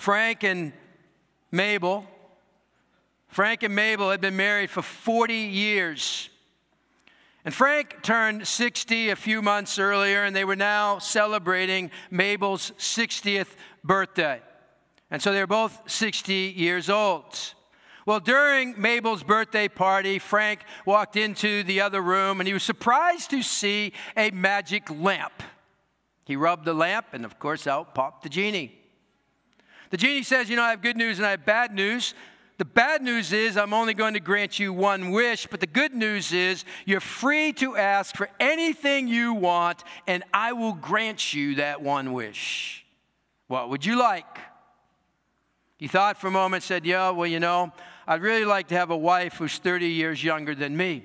Frank and Mabel. Frank and Mabel had been married for 40 years. And Frank turned 60 a few months earlier, and they were now celebrating Mabel's 60th birthday. And so they're both 60 years old. Well, during Mabel's birthday party, Frank walked into the other room and he was surprised to see a magic lamp. He rubbed the lamp, and of course, out popped the genie. The genie says, You know, I have good news and I have bad news. The bad news is I'm only going to grant you one wish, but the good news is you're free to ask for anything you want, and I will grant you that one wish. What would you like? He thought for a moment, said, Yeah, well, you know, I'd really like to have a wife who's 30 years younger than me.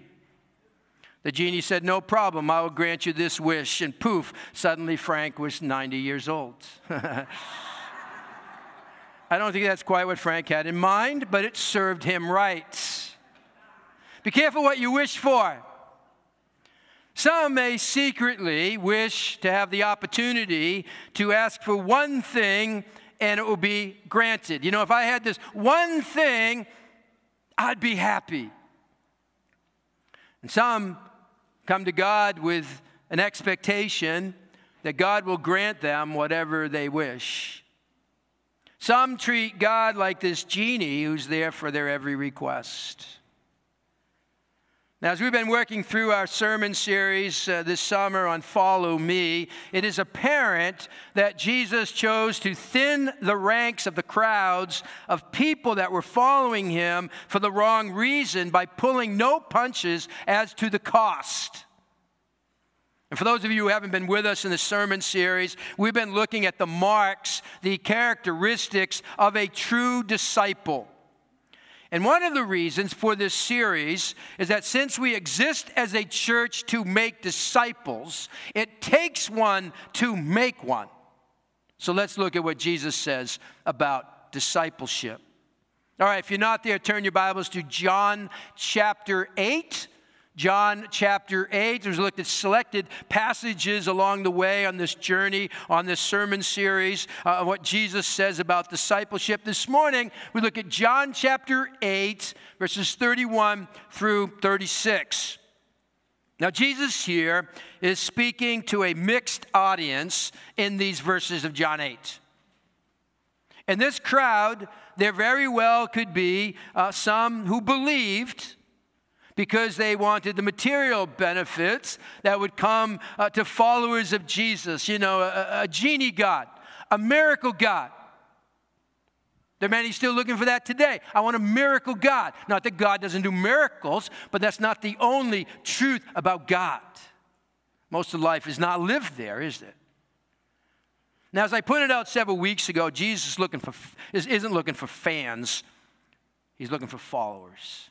The genie said, No problem, I will grant you this wish. And poof, suddenly Frank was 90 years old. I don't think that's quite what Frank had in mind, but it served him right. Be careful what you wish for. Some may secretly wish to have the opportunity to ask for one thing and it will be granted. You know, if I had this one thing, I'd be happy. And some come to God with an expectation that God will grant them whatever they wish. Some treat God like this genie who's there for their every request. Now, as we've been working through our sermon series uh, this summer on Follow Me, it is apparent that Jesus chose to thin the ranks of the crowds of people that were following him for the wrong reason by pulling no punches as to the cost. And for those of you who haven't been with us in the sermon series, we've been looking at the marks, the characteristics of a true disciple. And one of the reasons for this series is that since we exist as a church to make disciples, it takes one to make one. So let's look at what Jesus says about discipleship. All right, if you're not there, turn your Bibles to John chapter 8. John chapter 8. There's looked at selected passages along the way on this journey, on this sermon series, uh, what Jesus says about discipleship. This morning, we look at John chapter 8, verses 31 through 36. Now, Jesus here is speaking to a mixed audience in these verses of John 8. In this crowd, there very well could be uh, some who believed because they wanted the material benefits that would come uh, to followers of Jesus. You know, a, a genie God, a miracle God. There are many still looking for that today. I want a miracle God. Not that God doesn't do miracles, but that's not the only truth about God. Most of life is not lived there, is it? Now, as I pointed out several weeks ago, Jesus looking for, isn't looking for fans, he's looking for followers.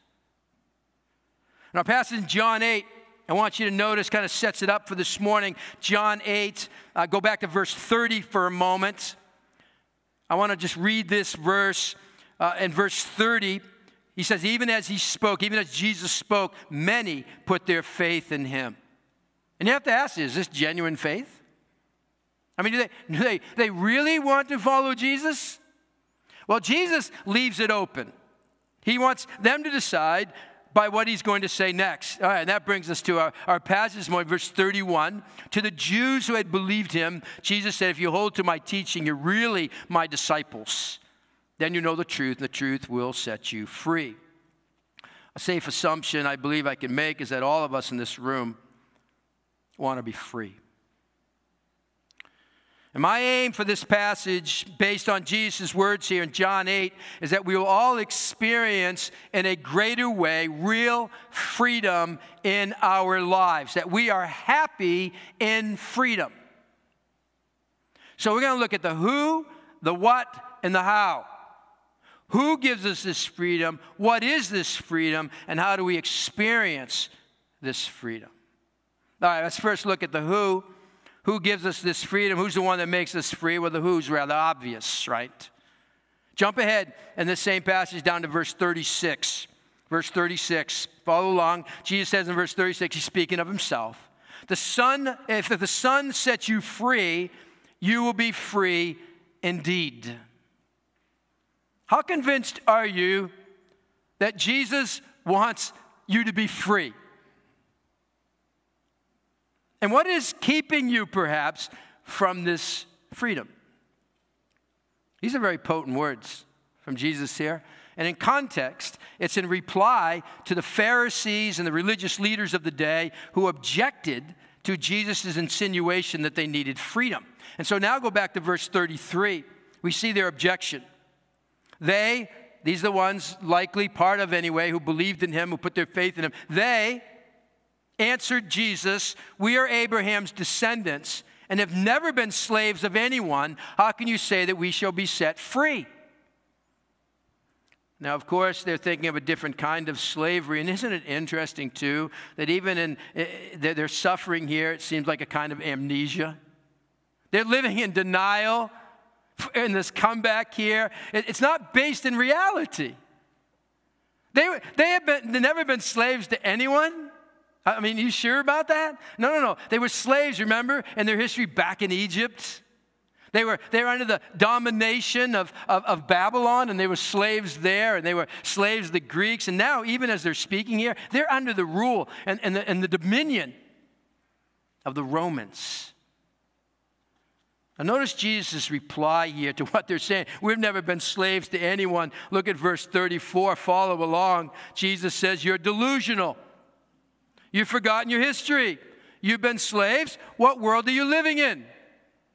In our passage in John 8, I want you to notice, kind of sets it up for this morning. John 8, uh, go back to verse 30 for a moment. I want to just read this verse. Uh, in verse 30, he says, Even as he spoke, even as Jesus spoke, many put their faith in him. And you have to ask, is this genuine faith? I mean, do they, do they, they really want to follow Jesus? Well, Jesus leaves it open. He wants them to decide by what he's going to say next. All right, and that brings us to our, our passage, more verse 31. To the Jews who had believed him, Jesus said, If you hold to my teaching, you're really my disciples. Then you know the truth, and the truth will set you free. A safe assumption I believe I can make is that all of us in this room want to be free. And my aim for this passage, based on Jesus' words here in John 8, is that we will all experience in a greater way real freedom in our lives, that we are happy in freedom. So we're going to look at the who, the what, and the how. Who gives us this freedom? What is this freedom? And how do we experience this freedom? All right, let's first look at the who. Who gives us this freedom? Who's the one that makes us free? Well, the who's rather obvious, right? Jump ahead in the same passage down to verse 36. Verse 36, follow along. Jesus says in verse 36, he's speaking of himself. The Son, if the Son sets you free, you will be free indeed. How convinced are you that Jesus wants you to be free? And what is keeping you, perhaps, from this freedom? These are very potent words from Jesus here. And in context, it's in reply to the Pharisees and the religious leaders of the day who objected to Jesus' insinuation that they needed freedom. And so now go back to verse 33. We see their objection. They, these are the ones likely part of anyway, who believed in him, who put their faith in him, they answered Jesus, We are Abraham's descendants and have never been slaves of anyone. How can you say that we shall be set free? Now, of course, they're thinking of a different kind of slavery. And isn't it interesting, too, that even in eh, eh, their suffering here, it seems like a kind of amnesia? They're living in denial in this comeback here. It's not based in reality. They, they have been, never been slaves to anyone. I mean, you sure about that? No, no, no. They were slaves, remember, in their history back in Egypt. They were, they were under the domination of, of, of, Babylon, and they were slaves there, and they were slaves of the Greeks. And now, even as they're speaking here, they're under the rule and, and, the, and the dominion of the Romans. Now, notice Jesus' reply here to what they're saying. We've never been slaves to anyone. Look at verse 34. Follow along. Jesus says, You're delusional. You've forgotten your history. You've been slaves. What world are you living in?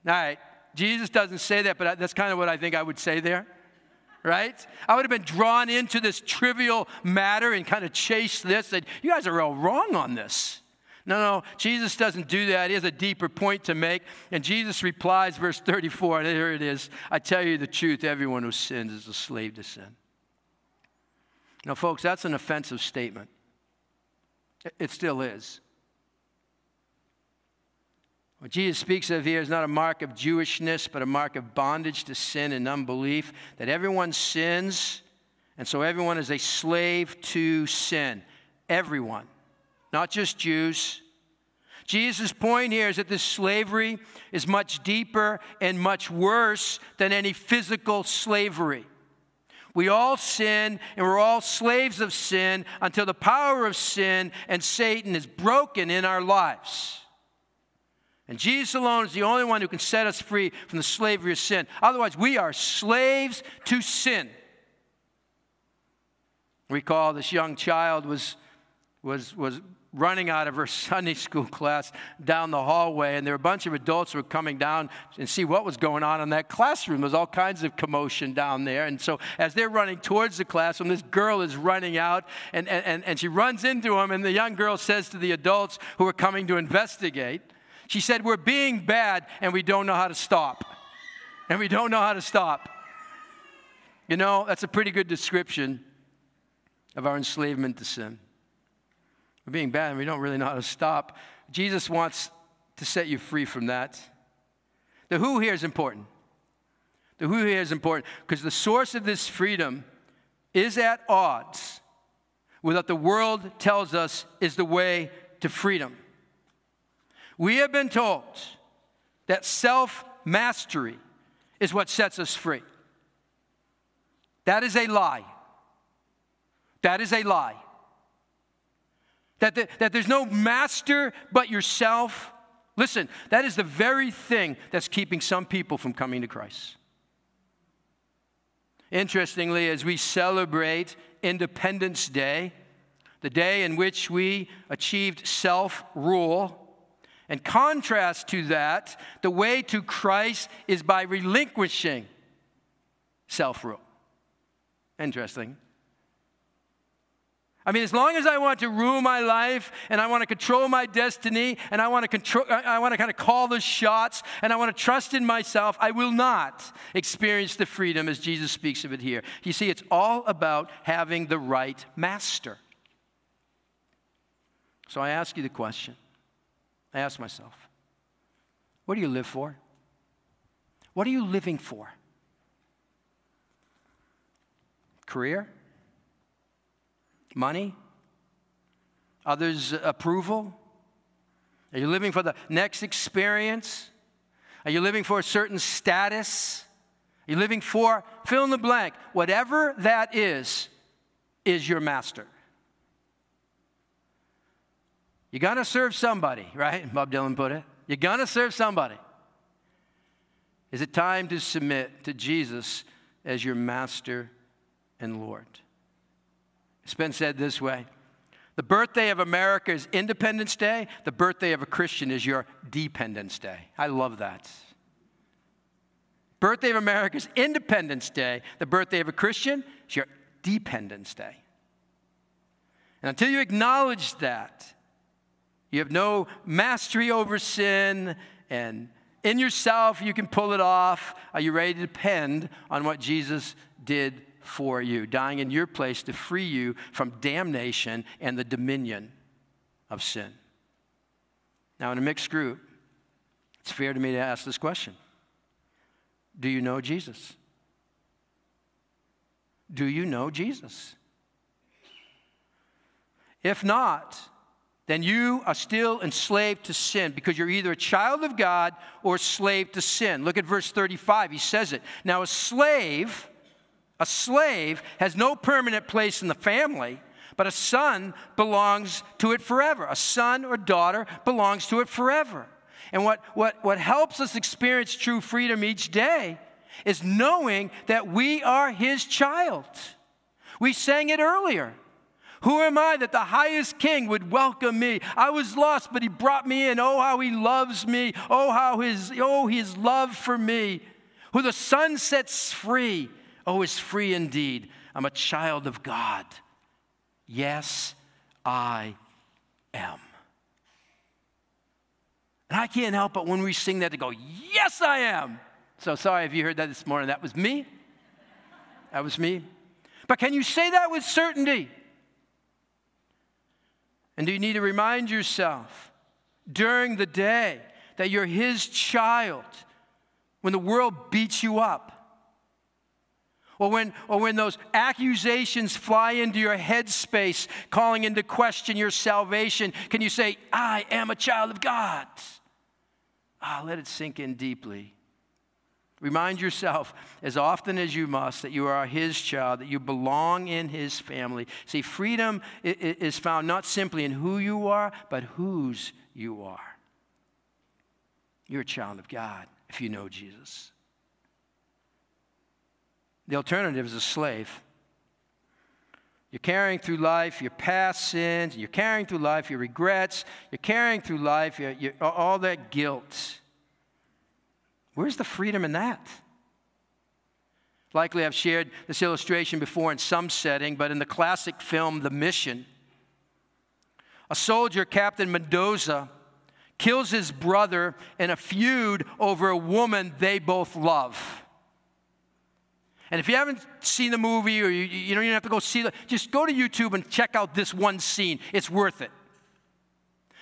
All right. Jesus doesn't say that, but that's kind of what I think I would say there, right? I would have been drawn into this trivial matter and kind of chase this. That you guys are all wrong on this. No, no, Jesus doesn't do that. He has a deeper point to make. And Jesus replies, verse 34, and here it is I tell you the truth, everyone who sins is a slave to sin. Now, folks, that's an offensive statement. It still is. What Jesus speaks of here is not a mark of Jewishness, but a mark of bondage to sin and unbelief, that everyone sins, and so everyone is a slave to sin. Everyone, not just Jews. Jesus' point here is that this slavery is much deeper and much worse than any physical slavery. We all sin and we're all slaves of sin until the power of sin and Satan is broken in our lives. And Jesus alone is the only one who can set us free from the slavery of sin. Otherwise, we are slaves to sin. Recall this young child was, was, was running out of her Sunday school class down the hallway, and there were a bunch of adults who were coming down and see what was going on in that classroom. There's all kinds of commotion down there. And so, as they're running towards the classroom, this girl is running out, and, and, and she runs into him, and the young girl says to the adults who are coming to investigate, she said, We're being bad and we don't know how to stop. And we don't know how to stop. You know, that's a pretty good description of our enslavement to sin. We're being bad and we don't really know how to stop. Jesus wants to set you free from that. The who here is important. The who here is important because the source of this freedom is at odds with what the world tells us is the way to freedom. We have been told that self mastery is what sets us free. That is a lie. That is a lie. That, the, that there's no master but yourself. Listen, that is the very thing that's keeping some people from coming to Christ. Interestingly, as we celebrate Independence Day, the day in which we achieved self rule, and contrast to that, the way to Christ is by relinquishing self rule. Interesting. I mean, as long as I want to rule my life and I want to control my destiny and I want to control, I want to kind of call the shots and I want to trust in myself, I will not experience the freedom as Jesus speaks of it here. You see, it's all about having the right master. So I ask you the question I ask myself, what do you live for? What are you living for? Career? Money? Others' approval? Are you living for the next experience? Are you living for a certain status? Are You're living for fill in the blank. Whatever that is, is your master. You're gonna serve somebody, right? Bob Dylan put it. You're gonna serve somebody. Is it time to submit to Jesus as your master and Lord? It's been said this way The birthday of America is Independence Day, the birthday of a Christian is your Dependence Day. I love that. Birthday of America is Independence Day. The birthday of a Christian is your Dependence Day. And until you acknowledge that, you have no mastery over sin, and in yourself you can pull it off. Are you ready to depend on what Jesus did for you, dying in your place to free you from damnation and the dominion of sin? Now, in a mixed group, it's fair to me to ask this question do you know Jesus? Do you know Jesus? If not, then you are still enslaved to sin because you're either a child of God or slave to sin. Look at verse 35. He says it. Now, a slave, a slave has no permanent place in the family, but a son belongs to it forever. A son or daughter belongs to it forever. And what, what, what helps us experience true freedom each day is knowing that we are His child. We sang it earlier. Who am I that the highest king would welcome me? I was lost, but he brought me in. Oh, how he loves me. Oh, how his, oh, his love for me. Who the Son sets free. Oh, is free indeed. I'm a child of God. Yes, I am. And I can't help but when we sing that to go, Yes, I am. So sorry if you heard that this morning. That was me. That was me. But can you say that with certainty? And do you need to remind yourself during the day that you're His child when the world beats you up? Or when, or when those accusations fly into your headspace, calling into question your salvation, can you say, I am a child of God? Ah, let it sink in deeply. Remind yourself as often as you must that you are his child, that you belong in his family. See, freedom is found not simply in who you are, but whose you are. You're a child of God if you know Jesus. The alternative is a slave. You're carrying through life your past sins, you're carrying through life your regrets, you're carrying through life your, your, all that guilt. Where's the freedom in that? Likely, I've shared this illustration before in some setting, but in the classic film, The Mission, a soldier, Captain Mendoza, kills his brother in a feud over a woman they both love. And if you haven't seen the movie or you, you don't even have to go see it, just go to YouTube and check out this one scene. It's worth it.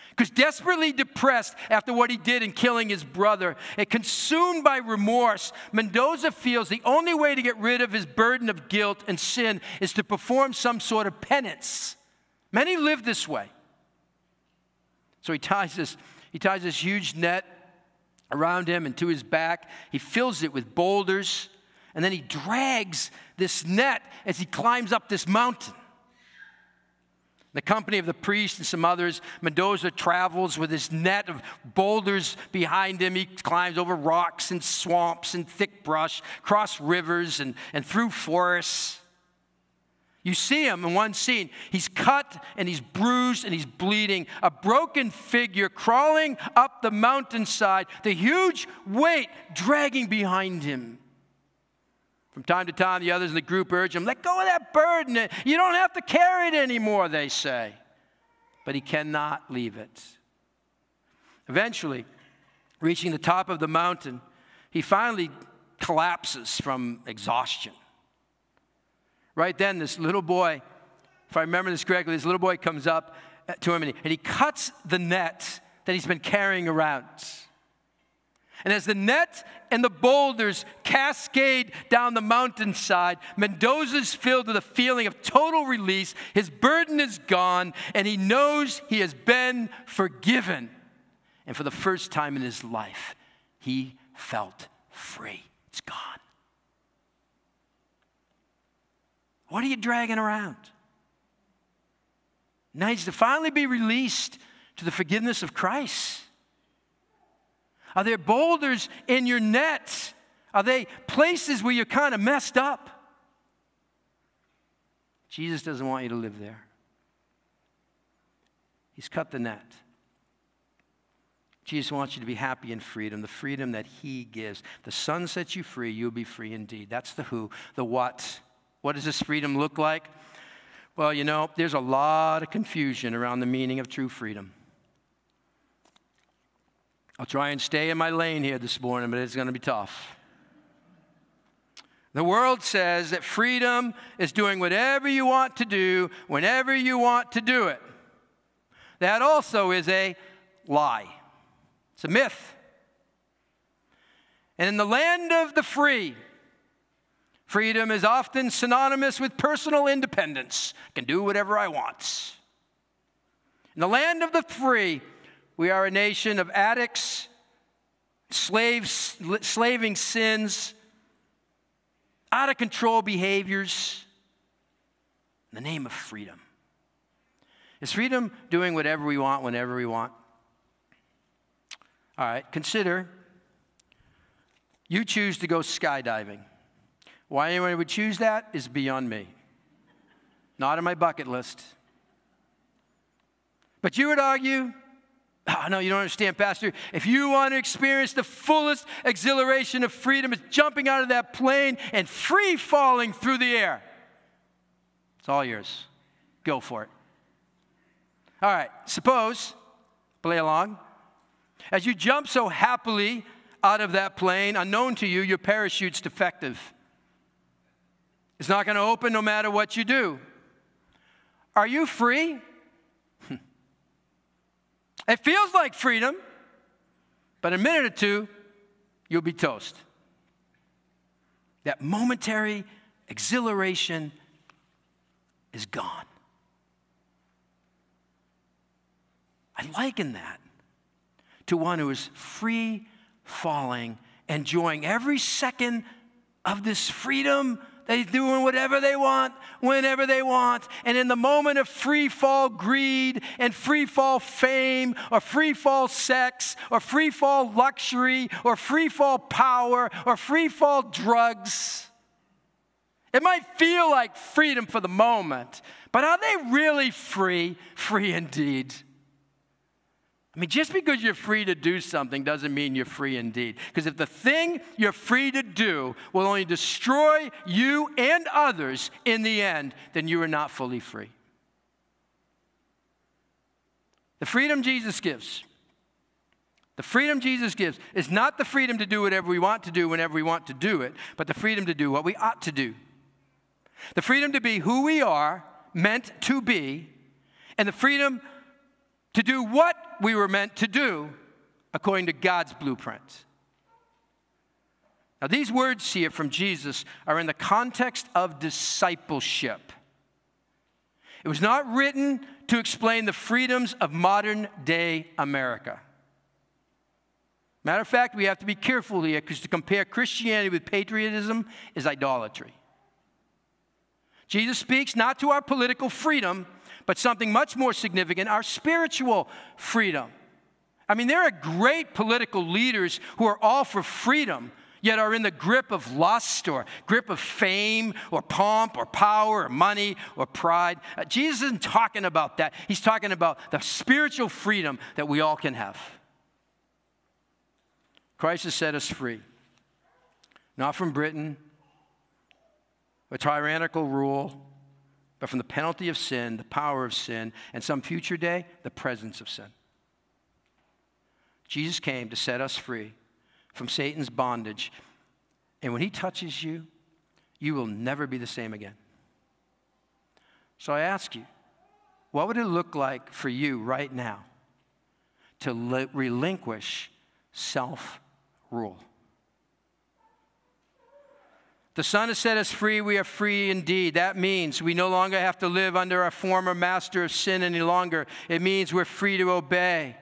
Because desperately depressed after what he did in killing his brother and consumed by remorse, Mendoza feels the only way to get rid of his burden of guilt and sin is to perform some sort of penance. Many live this way. So he ties this, he ties this huge net around him and to his back. He fills it with boulders, and then he drags this net as he climbs up this mountain the company of the priest and some others, Mendoza travels with his net of boulders behind him. He climbs over rocks and swamps and thick brush, across rivers and, and through forests. You see him in one scene. He's cut and he's bruised and he's bleeding, a broken figure crawling up the mountainside, the huge weight dragging behind him. From time to time, the others in the group urge him, let go of that burden. You don't have to carry it anymore, they say. But he cannot leave it. Eventually, reaching the top of the mountain, he finally collapses from exhaustion. Right then, this little boy, if I remember this correctly, this little boy comes up to him and he, and he cuts the net that he's been carrying around. And as the net and the boulders cascade down the mountainside, Mendoza's filled with a feeling of total release. His burden is gone, and he knows he has been forgiven. And for the first time in his life, he felt free. It's gone. What are you dragging around? Needs to finally be released to the forgiveness of Christ. Are there boulders in your net? Are they places where you're kind of messed up? Jesus doesn't want you to live there. He's cut the net. Jesus wants you to be happy in freedom, the freedom that He gives. The Son sets you free, you'll be free indeed. That's the who. The what. What does this freedom look like? Well, you know, there's a lot of confusion around the meaning of true freedom. I'll try and stay in my lane here this morning, but it's going to be tough. The world says that freedom is doing whatever you want to do whenever you want to do it. That also is a lie. It's a myth. And in the land of the free, freedom is often synonymous with personal independence. I can do whatever I want. In the land of the free, we are a nation of addicts, slaves, slaving sins, out of control behaviors in the name of freedom. Is freedom doing whatever we want whenever we want? All right, consider you choose to go skydiving. Why anyone would choose that is beyond me. Not on my bucket list. But you would argue, Ah, oh, no, you don't understand, Pastor. If you want to experience the fullest exhilaration of freedom, it's jumping out of that plane and free falling through the air. It's all yours. Go for it. All right, suppose, play along, as you jump so happily out of that plane, unknown to you, your parachute's defective. It's not going to open no matter what you do. Are you free? It feels like freedom, but in a minute or two, you'll be toast. That momentary exhilaration is gone. I liken that to one who is free falling, enjoying every second of this freedom. They're doing whatever they want, whenever they want. And in the moment of free fall greed and free fall fame, or free fall sex, or free fall luxury, or free fall power, or free fall drugs, it might feel like freedom for the moment, but are they really free? Free indeed. I mean, just because you're free to do something doesn't mean you're free indeed. Because if the thing you're free to do will only destroy you and others in the end, then you are not fully free. The freedom Jesus gives, the freedom Jesus gives is not the freedom to do whatever we want to do whenever we want to do it, but the freedom to do what we ought to do. The freedom to be who we are meant to be, and the freedom to do what we were meant to do according to God's blueprint. Now, these words here from Jesus are in the context of discipleship. It was not written to explain the freedoms of modern day America. Matter of fact, we have to be careful here because to compare Christianity with patriotism is idolatry. Jesus speaks not to our political freedom, but something much more significant our spiritual freedom. I mean, there are great political leaders who are all for freedom, yet are in the grip of lust or grip of fame or pomp or power or money or pride. Uh, Jesus isn't talking about that. He's talking about the spiritual freedom that we all can have. Christ has set us free, not from Britain, a tyrannical rule, but from the penalty of sin, the power of sin, and some future day, the presence of sin. Jesus came to set us free from Satan's bondage. And when he touches you, you will never be the same again. So I ask you, what would it look like for you right now to relinquish self rule? The Son has set us free. We are free indeed. That means we no longer have to live under our former master of sin any longer. It means we're free to obey.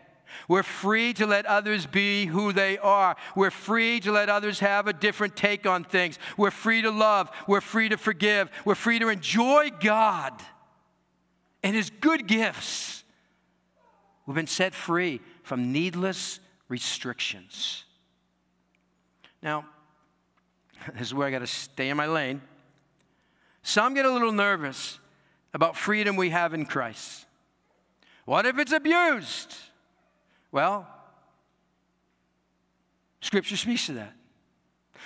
We're free to let others be who they are. We're free to let others have a different take on things. We're free to love. We're free to forgive. We're free to enjoy God and His good gifts. We've been set free from needless restrictions. Now, this is where I got to stay in my lane. Some get a little nervous about freedom we have in Christ. What if it's abused? Well, Scripture speaks to that.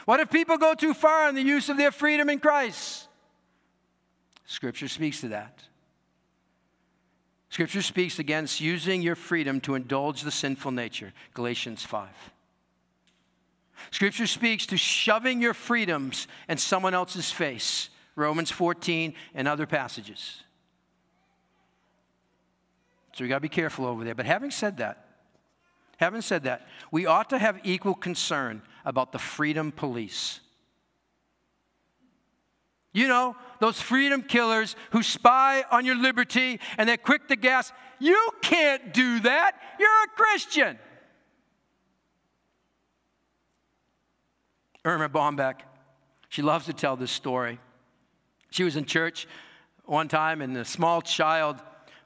What if people go too far in the use of their freedom in Christ? Scripture speaks to that. Scripture speaks against using your freedom to indulge the sinful nature, Galatians 5. Scripture speaks to shoving your freedoms in someone else's face, Romans 14 and other passages. So we got to be careful over there. But having said that, Having said that, we ought to have equal concern about the freedom police. You know, those freedom killers who spy on your liberty and they're quick to gas, you can't do that. You're a Christian. Erma Bombeck, she loves to tell this story. She was in church one time and a small child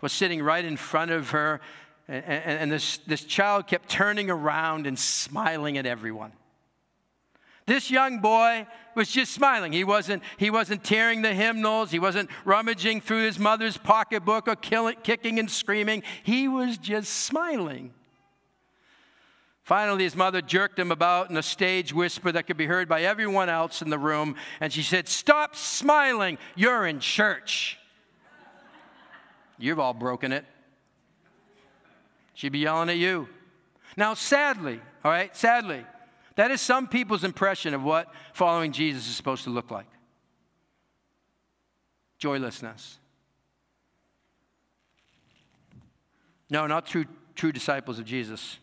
was sitting right in front of her and, and, and this, this child kept turning around and smiling at everyone. This young boy was just smiling. He wasn't, he wasn't tearing the hymnals. He wasn't rummaging through his mother's pocketbook or killing, kicking and screaming. He was just smiling. Finally, his mother jerked him about in a stage whisper that could be heard by everyone else in the room. And she said, Stop smiling. You're in church. You've all broken it. She'd be yelling at you. Now, sadly, all right, sadly, that is some people's impression of what following Jesus is supposed to look like joylessness. No, not true, true disciples of Jesus.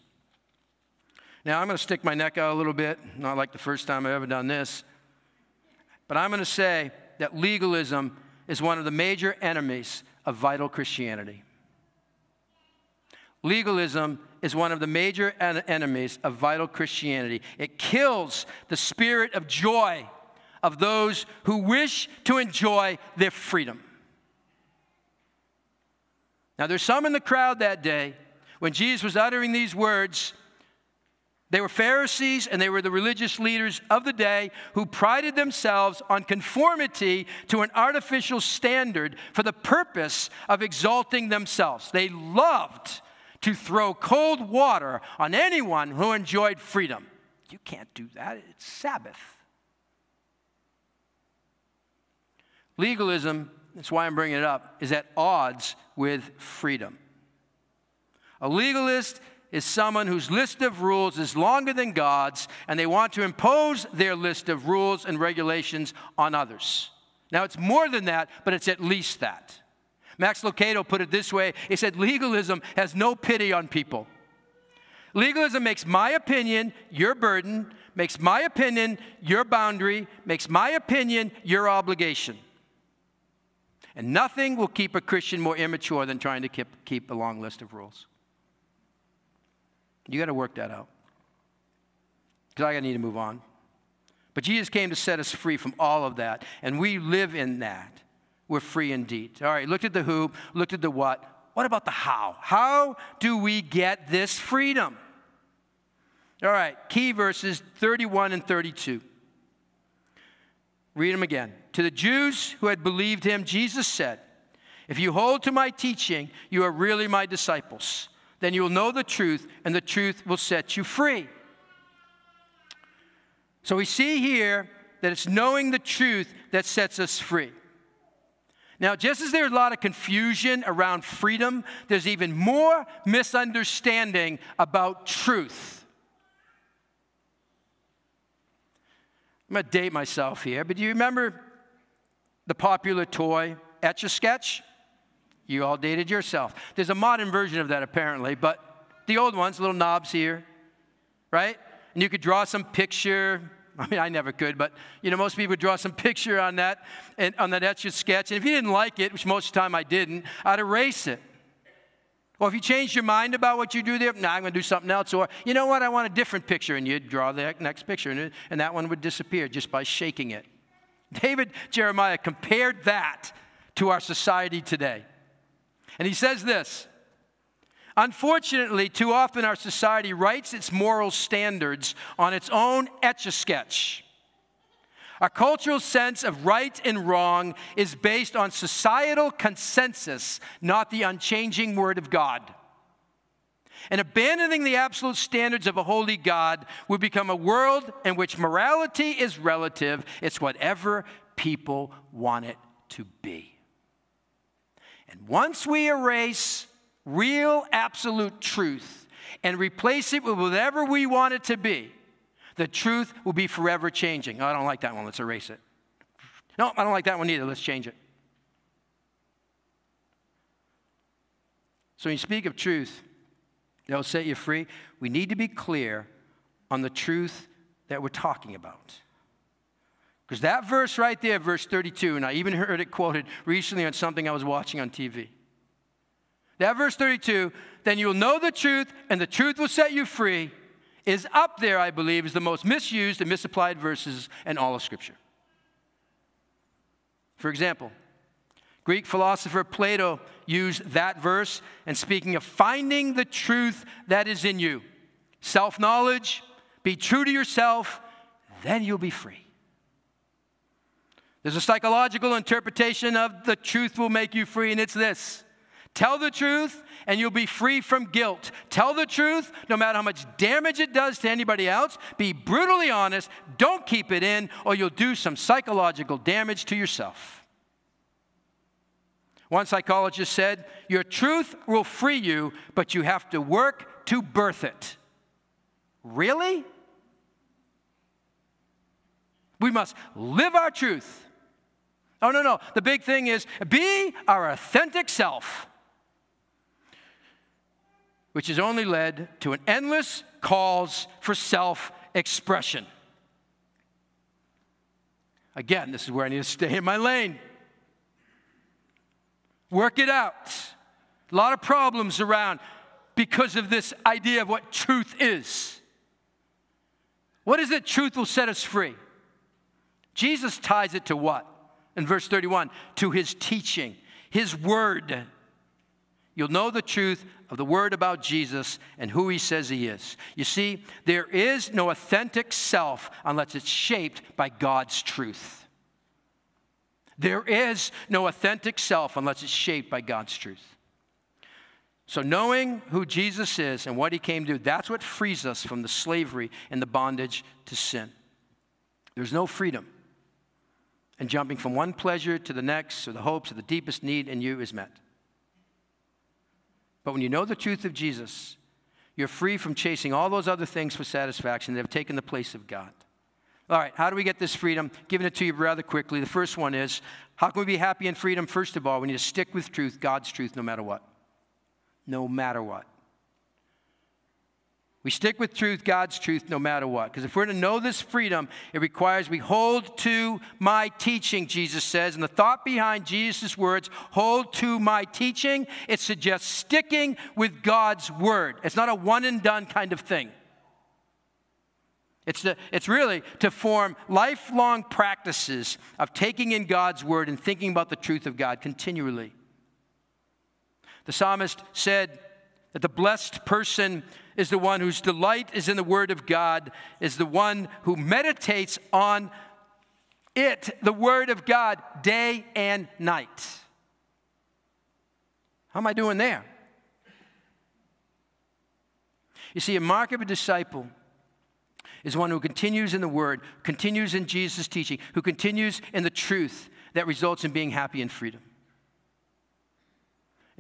Now, I'm going to stick my neck out a little bit, not like the first time I've ever done this, but I'm going to say that legalism is one of the major enemies of vital Christianity. Legalism is one of the major en- enemies of vital Christianity. It kills the spirit of joy of those who wish to enjoy their freedom. Now, there's some in the crowd that day when Jesus was uttering these words. They were Pharisees and they were the religious leaders of the day who prided themselves on conformity to an artificial standard for the purpose of exalting themselves. They loved to throw cold water on anyone who enjoyed freedom. You can't do that, it's Sabbath. Legalism, that's why I'm bringing it up, is at odds with freedom. A legalist is someone whose list of rules is longer than God's, and they want to impose their list of rules and regulations on others. Now, it's more than that, but it's at least that. Max Lucado put it this way he said, Legalism has no pity on people. Legalism makes my opinion your burden, makes my opinion your boundary, makes my opinion your obligation. And nothing will keep a Christian more immature than trying to keep, keep a long list of rules. You got to work that out. Because I need to move on. But Jesus came to set us free from all of that, and we live in that we're free indeed. All right, looked at the who, looked at the what. What about the how? How do we get this freedom? All right, key verses 31 and 32. Read them again. To the Jews who had believed him, Jesus said, If you hold to my teaching, you are really my disciples. Then you will know the truth, and the truth will set you free. So we see here that it's knowing the truth that sets us free. Now, just as there's a lot of confusion around freedom, there's even more misunderstanding about truth. I'm going to date myself here, but do you remember the popular toy Etch a Sketch? You all dated yourself. There's a modern version of that apparently, but the old ones, little knobs here, right? And you could draw some picture, I mean, I never could, but you know, most people would draw some picture on that and on that etch sketch. And if you didn't like it, which most of the time I didn't, I'd erase it. Or if you changed your mind about what you do there, now nah, I'm going to do something else. Or, you know what, I want a different picture. And you'd draw the next picture, and, it, and that one would disappear just by shaking it. David Jeremiah compared that to our society today. And he says this Unfortunately, too often our society writes its moral standards on its own etch a sketch. Our cultural sense of right and wrong is based on societal consensus, not the unchanging Word of God. And abandoning the absolute standards of a holy God would become a world in which morality is relative. It's whatever people want it to be. And once we erase real absolute truth and replace it with whatever we want it to be, the truth will be forever changing. Oh, I don't like that one, let's erase it. No, I don't like that one either, let's change it. So when you speak of truth that'll set you free, we need to be clear on the truth that we're talking about. Because that verse right there, verse 32, and I even heard it quoted recently on something I was watching on TV. That verse 32, then you'll know the truth, and the truth will set you free, is up there, I believe, as the most misused and misapplied verses in all of Scripture. For example, Greek philosopher Plato used that verse and speaking of finding the truth that is in you. Self knowledge, be true to yourself, then you'll be free. There's a psychological interpretation of the truth will make you free, and it's this Tell the truth, and you'll be free from guilt. Tell the truth, no matter how much damage it does to anybody else. Be brutally honest. Don't keep it in, or you'll do some psychological damage to yourself. One psychologist said, Your truth will free you, but you have to work to birth it. Really? We must live our truth. Oh, no, no. The big thing is be our authentic self which has only led to an endless calls for self expression. Again, this is where I need to stay in my lane. Work it out. A lot of problems around because of this idea of what truth is. What is it truth will set us free? Jesus ties it to what? In verse 31 to his teaching, his word. You'll know the truth of the word about Jesus and who he says he is. You see, there is no authentic self unless it's shaped by God's truth. There is no authentic self unless it's shaped by God's truth. So, knowing who Jesus is and what he came to do, that's what frees us from the slavery and the bondage to sin. There's no freedom. And jumping from one pleasure to the next, or the hopes of the deepest need in you is met. But when you know the truth of Jesus, you're free from chasing all those other things for satisfaction that have taken the place of God. All right, how do we get this freedom? Giving it to you rather quickly. The first one is how can we be happy in freedom? First of all, we need to stick with truth, God's truth, no matter what. No matter what. We stick with truth, God's truth, no matter what. Because if we're to know this freedom, it requires we hold to my teaching, Jesus says. And the thought behind Jesus' words, hold to my teaching, it suggests sticking with God's word. It's not a one and done kind of thing. It's, the, it's really to form lifelong practices of taking in God's word and thinking about the truth of God continually. The psalmist said that the blessed person is the one whose delight is in the Word of God, is the one who meditates on it, the Word of God, day and night. How am I doing there? You see, a mark of a disciple is one who continues in the Word, continues in Jesus' teaching, who continues in the truth that results in being happy in freedom.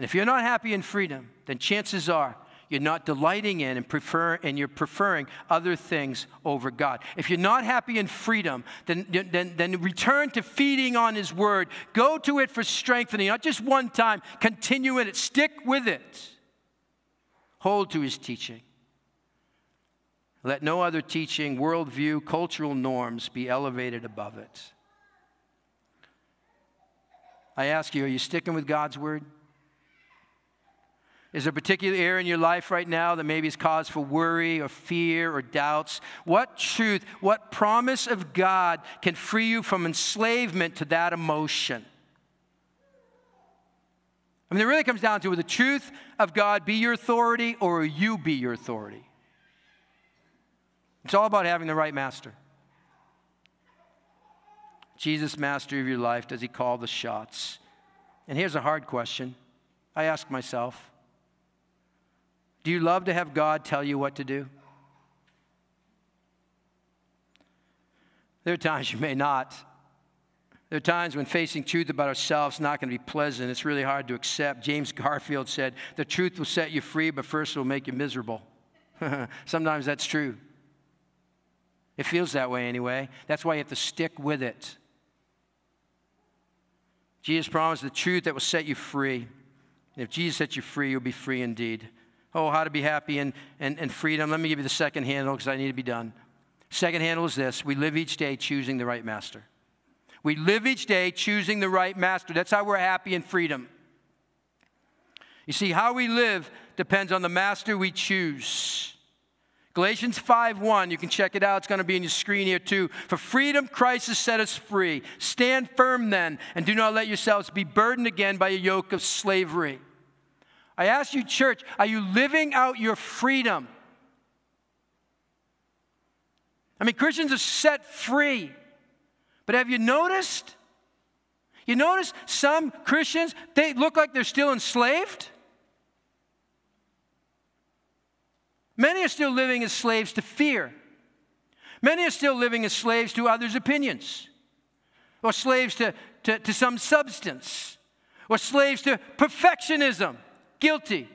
And if you're not happy in freedom, then chances are you're not delighting in and prefer and you're preferring other things over God. If you're not happy in freedom, then, then, then return to feeding on His Word. Go to it for strengthening, not just one time. Continue in it. Stick with it. Hold to His teaching. Let no other teaching, worldview, cultural norms be elevated above it. I ask you, are you sticking with God's Word? Is there a particular area in your life right now that maybe is cause for worry or fear or doubts? What truth, what promise of God can free you from enslavement to that emotion? I mean, it really comes down to will the truth of God be your authority or will you be your authority? It's all about having the right master. Jesus, master of your life, does he call the shots? And here's a hard question I ask myself Do you love to have God tell you what to do? There are times you may not. There are times when facing truth about ourselves is not going to be pleasant. It's really hard to accept. James Garfield said, The truth will set you free, but first it will make you miserable. Sometimes that's true. It feels that way anyway. That's why you have to stick with it. Jesus promised the truth that will set you free. And if Jesus sets you free, you'll be free indeed. Oh, how to be happy and, and, and freedom. Let me give you the second handle because I need to be done. Second handle is this we live each day choosing the right master. We live each day choosing the right master. That's how we're happy and freedom. You see, how we live depends on the master we choose. Galatians 5:1, you can check it out. It's going to be in your screen here too. For freedom Christ has set us free. Stand firm then, and do not let yourselves be burdened again by a yoke of slavery. I ask you, church, are you living out your freedom? I mean, Christians are set free. But have you noticed? You notice some Christians, they look like they're still enslaved? Many are still living as slaves to fear. Many are still living as slaves to others' opinions, or slaves to, to, to some substance, or slaves to perfectionism, guilty,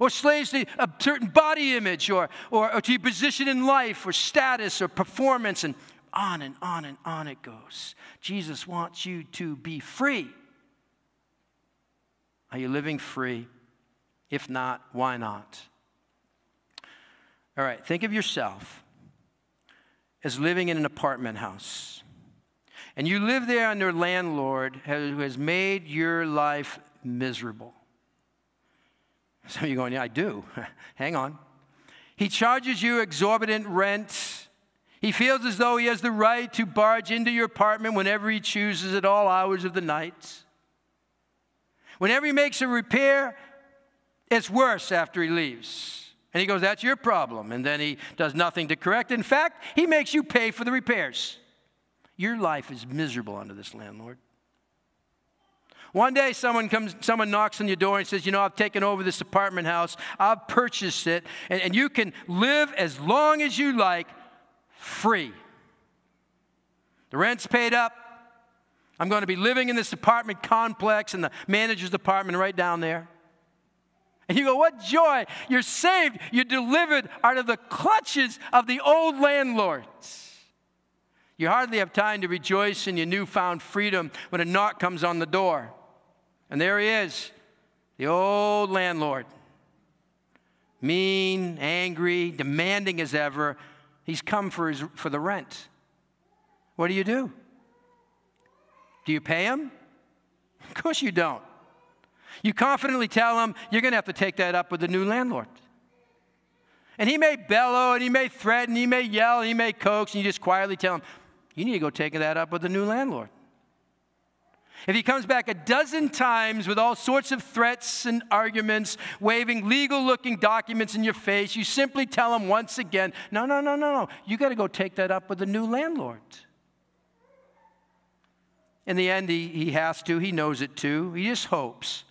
or slaves to a certain body image, or, or, or to your position in life, or status, or performance, and on and on and on it goes. Jesus wants you to be free. Are you living free? If not, why not? All right, think of yourself as living in an apartment house. And you live there under a landlord who has made your life miserable. Some of you going, Yeah, I do. Hang on. He charges you exorbitant rent he feels as though he has the right to barge into your apartment whenever he chooses at all hours of the night. Whenever he makes a repair, it's worse after he leaves. And he goes, That's your problem. And then he does nothing to correct. In fact, he makes you pay for the repairs. Your life is miserable under this landlord. One day, someone comes, someone knocks on your door and says, You know, I've taken over this apartment house, I've purchased it, and, and you can live as long as you like free. The rent's paid up. I'm going to be living in this apartment complex in the manager's apartment right down there. And you go, What joy! You're saved. You're delivered out of the clutches of the old landlords. You hardly have time to rejoice in your newfound freedom when a knock comes on the door. And there he is, the old landlord. Mean, angry, demanding as ever, He's come for, his, for the rent. What do you do? Do you pay him? Of course you don't. You confidently tell him you're going to have to take that up with the new landlord. And he may bellow and he may threaten, he may yell, he may coax, and you just quietly tell him, you need to go take that up with the new landlord. If he comes back a dozen times with all sorts of threats and arguments, waving legal looking documents in your face, you simply tell him once again, no, no, no, no, no. You got to go take that up with the new landlord. In the end, he, he has to, he knows it too. He just hopes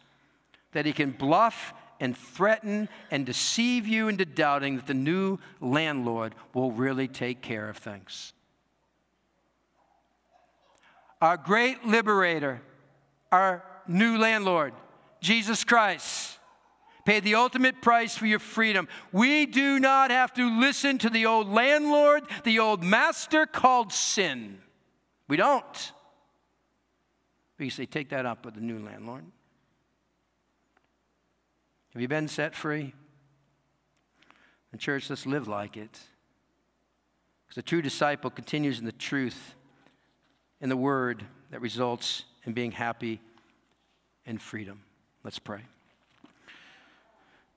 that he can bluff and threaten and deceive you into doubting that the new landlord will really take care of things our great liberator, our new landlord, Jesus Christ, paid the ultimate price for your freedom. We do not have to listen to the old landlord, the old master called sin. We don't. But you say, take that up with the new landlord. Have you been set free? And, church, let's live like it. Because the true disciple continues in the truth in the word that results in being happy and freedom. Let's pray.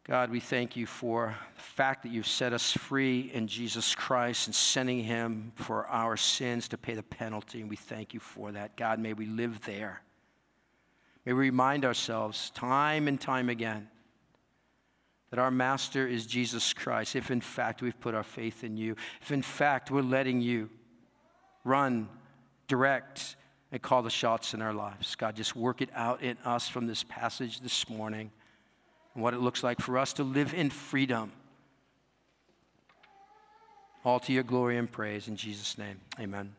God, we thank you for the fact that you've set us free in Jesus Christ and sending him for our sins to pay the penalty. And we thank you for that. God, may we live there. May we remind ourselves time and time again that our master is Jesus Christ, if in fact we've put our faith in you, if in fact we're letting you run, direct, and call the shots in our lives. God, just work it out in us from this passage this morning and what it looks like for us to live in freedom. All to your glory and praise. In Jesus' name, amen.